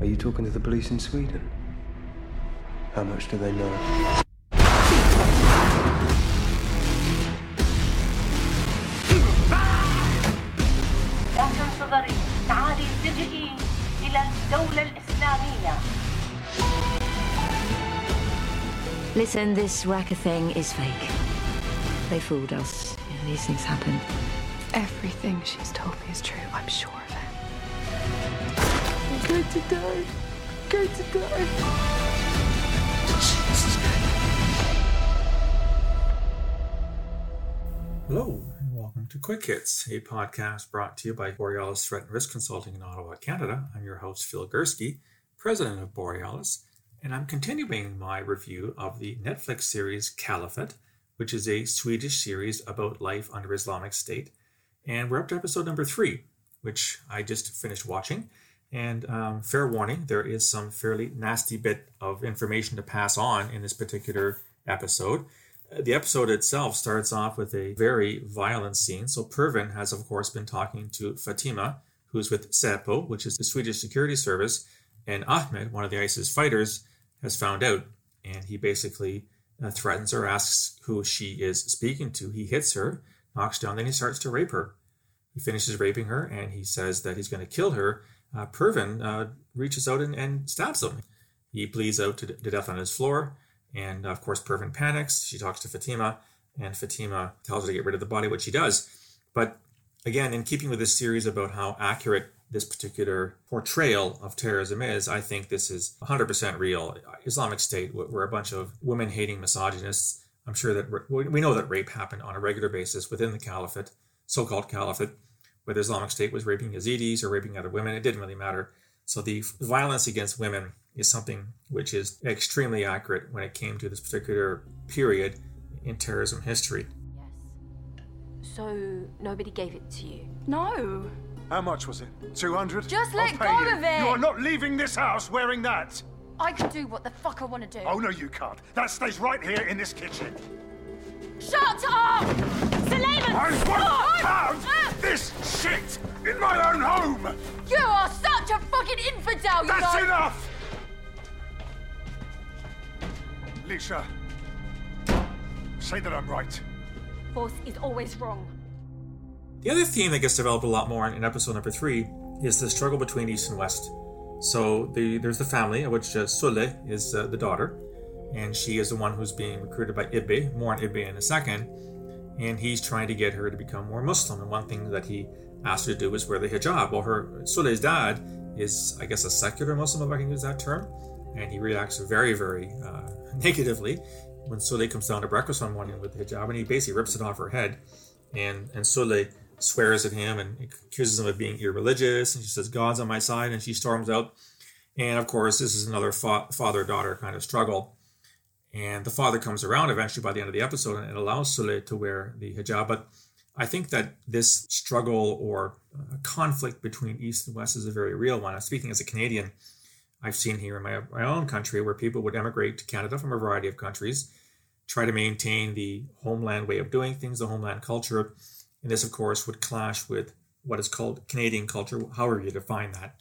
Are you talking to the police in Sweden? How much do they know? Listen, this Raqqa thing is fake. They fooled us. Yeah, these things happen. Everything she's told me is true, I'm sure of it. I'm going to die. I'm going to die. Hello, and welcome to Quick Hits, a podcast brought to you by Borealis Threat and Risk Consulting in Ottawa, Canada. I'm your host, Phil Gurski, president of Borealis, and I'm continuing my review of the Netflix series Caliphate, which is a Swedish series about life under Islamic State. And we're up to episode number three, which I just finished watching. And um, fair warning, there is some fairly nasty bit of information to pass on in this particular episode. Uh, The episode itself starts off with a very violent scene. So Pervin has, of course, been talking to Fatima, who's with Säpo, which is the Swedish security service, and Ahmed, one of the ISIS fighters, has found out, and he basically uh, threatens her, asks who she is speaking to. He hits her, knocks down, then he starts to rape her. He finishes raping her, and he says that he's going to kill her. Uh, Pervin uh, reaches out and, and stabs him. He bleeds out to, to death on his floor. And of course, Pervin panics. She talks to Fatima, and Fatima tells her to get rid of the body, which she does. But again, in keeping with this series about how accurate this particular portrayal of terrorism is, I think this is 100% real. Islamic State, we're a bunch of women hating misogynists. I'm sure that we know that rape happened on a regular basis within the caliphate, so called caliphate, whether Islamic State was raping Yazidis or raping other women, it didn't really matter. So the violence against women is something which is extremely accurate when it came to this particular period in terrorism history. Yes. So nobody gave it to you? No. How much was it? 200? Just let go you. of it. You are not leaving this house wearing that. I can do what the fuck I want to do. Oh, no, you can't. That stays right here in this kitchen. Shut up! Suleiman! Oh, I won't stop! Lisha, say that I'm right. Force is always wrong. The other theme that gets developed a lot more in episode number three is the struggle between East and West. So the, there's the family, of which uh, Sule is uh, the daughter, and she is the one who's being recruited by Ibbe. More on Ibbe in a second. And he's trying to get her to become more Muslim. And one thing that he asked her to do is wear the hijab. Well, her Sule's dad is, I guess, a secular Muslim, if I can use that term, and he reacts very, very uh, negatively when Sule comes down to breakfast one morning with the hijab, and he basically rips it off her head. And and Sule swears at him and accuses him of being irreligious, and she says God's on my side, and she storms out. And of course, this is another fa- father-daughter kind of struggle. And the father comes around eventually by the end of the episode and allows Sule to wear the hijab. But I think that this struggle or uh, conflict between East and West is a very real one. I'm speaking as a Canadian. I've seen here in my, my own country where people would emigrate to Canada from a variety of countries, try to maintain the homeland way of doing things, the homeland culture. And this, of course, would clash with what is called Canadian culture, however you define that.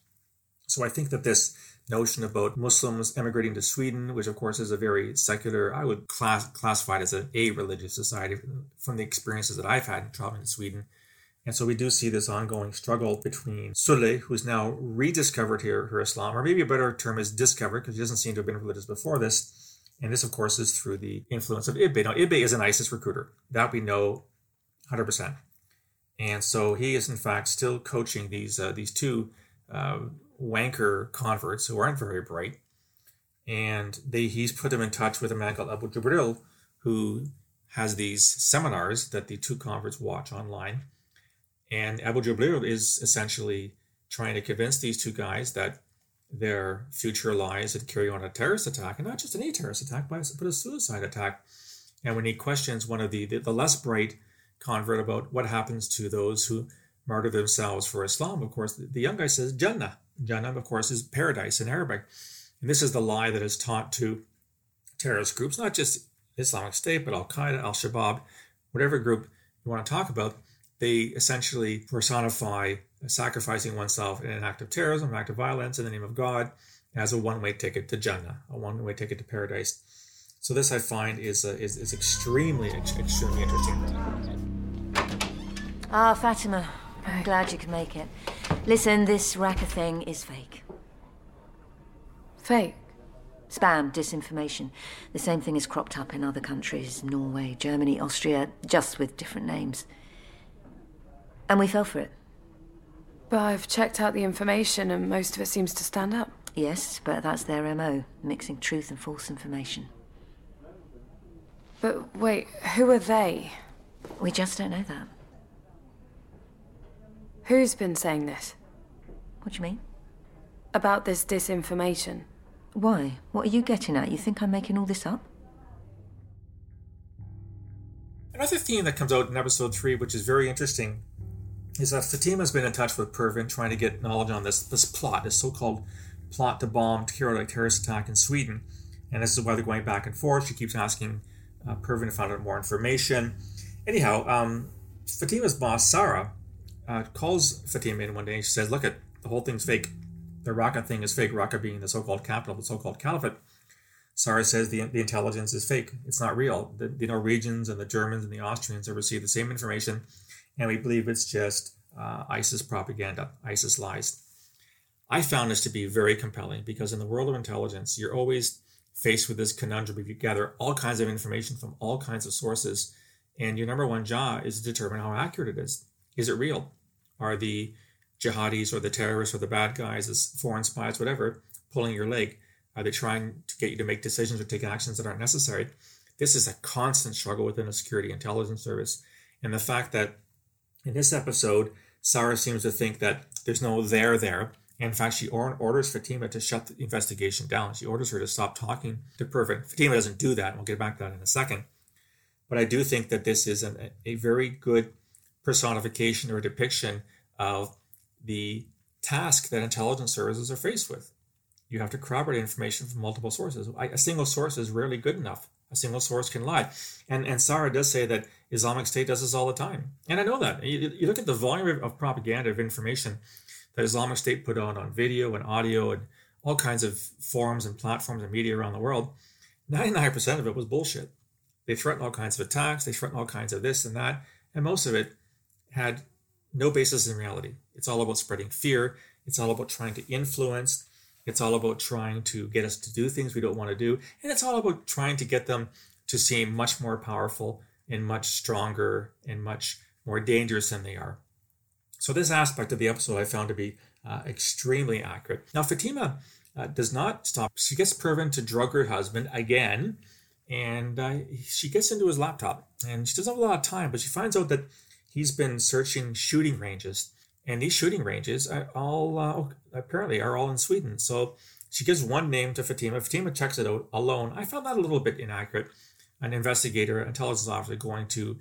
So I think that this notion about Muslims emigrating to Sweden, which of course is a very secular, I would class, classify it as a, a religious society from the experiences that I've had in traveling to Sweden. And so we do see this ongoing struggle between Sule, who's now rediscovered here her Islam, or maybe a better term is discovered, because she doesn't seem to have been religious before this. And this, of course, is through the influence of Ibbe. Now, Ibbe is an ISIS recruiter. That we know 100%. And so he is, in fact, still coaching these uh, these two uh, wanker converts who aren't very bright. And they he's put them in touch with a man called Abu Jibril, who has these seminars that the two converts watch online. And Abu Jibril is essentially trying to convince these two guys that their future lies in carrying on a terrorist attack, and not just any terrorist attack, but a suicide attack. And when he questions one of the, the, the less bright convert about what happens to those who martyr themselves for Islam, of course, the, the young guy says Jannah. Jannah, of course, is paradise in Arabic. And this is the lie that is taught to terrorist groups, not just Islamic State, but Al Qaeda, Al Shabaab, whatever group you want to talk about. They essentially personify sacrificing oneself in an act of terrorism, an act of violence in the name of God, as a one-way ticket to Jannah, a one-way ticket to paradise. So this I find is uh, is, is extremely extremely interesting. Ah, Fatima, I'm glad you could make it. Listen, this Raqqa thing is fake. Fake? Spam, disinformation. The same thing has cropped up in other countries Norway, Germany, Austria, just with different names. And we fell for it. But I've checked out the information and most of it seems to stand up. Yes, but that's their MO, mixing truth and false information. But wait, who are they? We just don't know that. Who's been saying this? What do you mean? About this disinformation. Why? What are you getting at? You think I'm making all this up? Another theme that comes out in episode three, which is very interesting, is that Fatima's been in touch with Pervin trying to get knowledge on this this plot, this so-called plot to bomb a terrorist attack in Sweden. And this is why they're going back and forth. She keeps asking uh, Pervin to find out more information. Anyhow, um, Fatima's boss, Sarah, uh, calls Fatima in one day and she says, Look, at the whole thing's fake. The Raqqa thing is fake, Raqqa being the so called capital the so called caliphate. Sarah says the, the intelligence is fake. It's not real. The, the Norwegians and the Germans and the Austrians have received the same information, and we believe it's just uh, ISIS propaganda, ISIS lies. I found this to be very compelling because in the world of intelligence, you're always faced with this conundrum if you gather all kinds of information from all kinds of sources, and your number one job is to determine how accurate it is. Is it real? Are the jihadis or the terrorists or the bad guys, as foreign spies, whatever, pulling your leg? Are they trying to get you to make decisions or take actions that aren't necessary? This is a constant struggle within a security intelligence service. And the fact that in this episode, Sarah seems to think that there's no there there. In fact, she orders Fatima to shut the investigation down. She orders her to stop talking to Pervin. Fatima doesn't do that. We'll get back to that in a second. But I do think that this is an, a very good personification or depiction of the task that intelligence services are faced with. You have to corroborate information from multiple sources. A single source is rarely good enough. A single source can lie. And, and Sarah does say that Islamic State does this all the time. And I know that. You, you look at the volume of propaganda, of information that Islamic State put on on video and audio and all kinds of forums and platforms and media around the world. 99% of it was bullshit. They threatened all kinds of attacks, they threatened all kinds of this and that, and most of it had no basis in reality. It's all about spreading fear, it's all about trying to influence, it's all about trying to get us to do things we don't want to do, and it's all about trying to get them to seem much more powerful and much stronger and much more dangerous than they are. So, this aspect of the episode I found to be uh, extremely accurate. Now, Fatima uh, does not stop. She gets Pervin to drug her husband again, and uh, she gets into his laptop. And she doesn't have a lot of time, but she finds out that he's been searching shooting ranges. And these shooting ranges are all uh, apparently are all in Sweden. So she gives one name to Fatima. Fatima checks it out alone. I found that a little bit inaccurate. An investigator, intelligence officer, going to,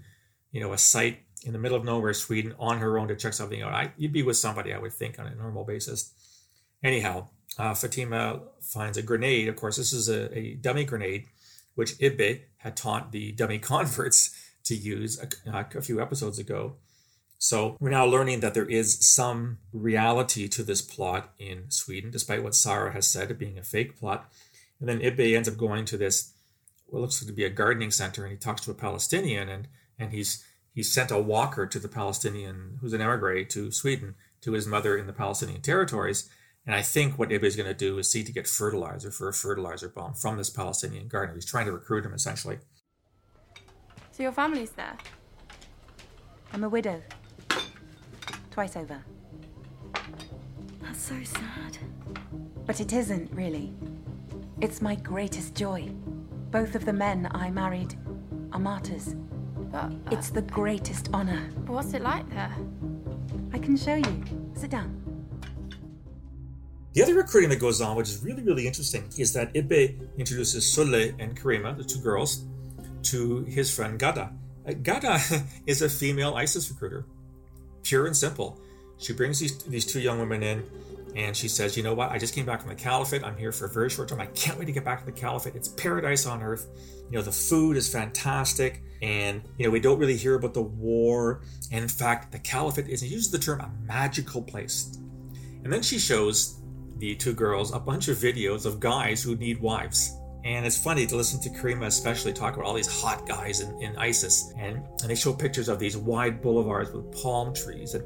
you know, a site in the middle of nowhere, Sweden, on her own to check something out. I, you'd be with somebody, I would think, on a normal basis. Anyhow, uh, Fatima finds a grenade. Of course, this is a, a, dummy grenade, which Ibbe had taught the dummy converts to use a, a few episodes ago. So we're now learning that there is some reality to this plot in Sweden, despite what Sarah has said of being a fake plot. And then Ibbe ends up going to this, what looks to be a gardening center, and he talks to a Palestinian, and and he's he sent a walker to the Palestinian, who's an emigre to Sweden, to his mother in the Palestinian territories. And I think what Ibbe is going to do is see to get fertilizer for a fertilizer bomb from this Palestinian gardener. He's trying to recruit him essentially. So your family's there? I'm a widow. Twice over. That's so sad. But it isn't, really. It's my greatest joy. Both of the men I married are martyrs. But uh, it's the greatest honor. What's it like there? I can show you. Sit down. The other recruiting that goes on, which is really, really interesting, is that Ibbe introduces Sule and Karima, the two girls, to his friend Gada. Uh, Gada is a female ISIS recruiter, pure and simple. She brings these, these two young women in, And she says, You know what? I just came back from the Caliphate. I'm here for a very short time. I can't wait to get back to the Caliphate. It's paradise on earth. You know, the food is fantastic. And, you know, we don't really hear about the war. And in fact, the Caliphate is, uses the term, a magical place. And then she shows the two girls a bunch of videos of guys who need wives. And it's funny to listen to Karima especially talk about all these hot guys in, in ISIS. And, and they show pictures of these wide boulevards with palm trees and,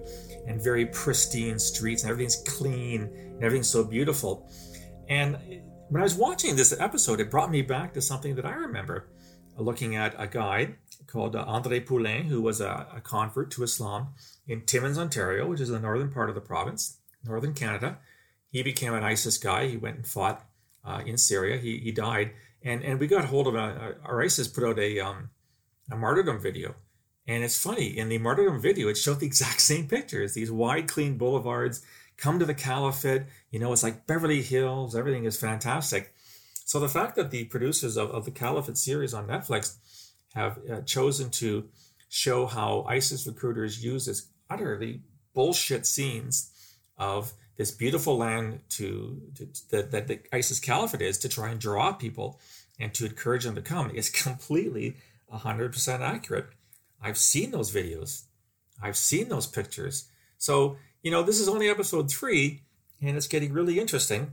and very pristine streets, and everything's clean and everything's so beautiful. And when I was watching this episode, it brought me back to something that I remember looking at a guy called uh, Andre Poulin, who was a, a convert to Islam in Timmins, Ontario, which is the northern part of the province, northern Canada. He became an ISIS guy. He went and fought uh, in Syria. He, he died, and and we got hold of a, our ISIS put out a um, a martyrdom video, and it's funny in the martyrdom video it showed the exact same pictures. These wide, clean boulevards come to the caliphate. You know, it's like Beverly Hills. Everything is fantastic. So the fact that the producers of, of the Caliphate series on Netflix have uh, chosen to show how ISIS recruiters use this utterly bullshit scenes of this beautiful land to, to that, that the ISIS caliphate is to try and draw people and to encourage them to come is completely 100% accurate. I've seen those videos. I've seen those pictures. So, you know, this is only episode three and it's getting really interesting.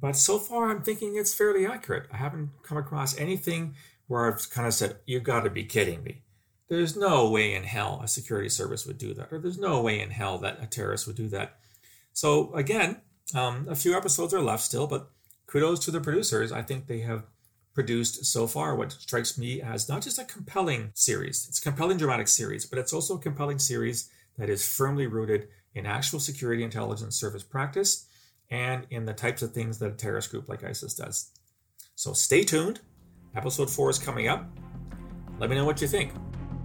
But so far, I'm thinking it's fairly accurate. I haven't come across anything where I've kind of said, You've got to be kidding me. There's no way in hell a security service would do that, or there's no way in hell that a terrorist would do that. So again, um, a few episodes are left still, but kudos to the producers. I think they have produced so far what strikes me as not just a compelling series. It's a compelling dramatic series, but it's also a compelling series that is firmly rooted in actual security intelligence service practice and in the types of things that a terrorist group like ISIS does. So stay tuned. Episode 4 is coming up. Let me know what you think.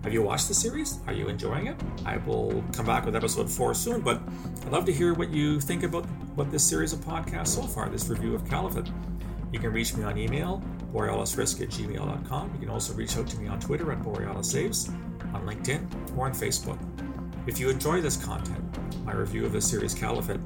Have you watched the series? Are you enjoying it? I will come back with episode four soon, but I'd love to hear what you think about what this series of podcasts so far, this review of Caliphate. You can reach me on email, borealisrisk at gmail.com. You can also reach out to me on Twitter at borealisaves, on LinkedIn, or on Facebook. If you enjoy this content, my review of the series Caliphate,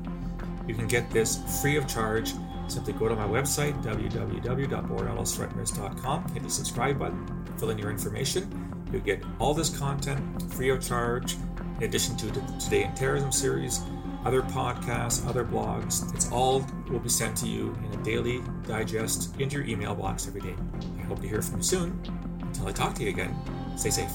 you can get this free of charge. Simply go to my website, www.borealisthreatrisk.com, hit the subscribe button, fill in your information, you get all this content free of charge, in addition to the Today in Terrorism series, other podcasts, other blogs. It's all will be sent to you in a daily digest into your email box every day. I hope to hear from you soon. Until I talk to you again, stay safe.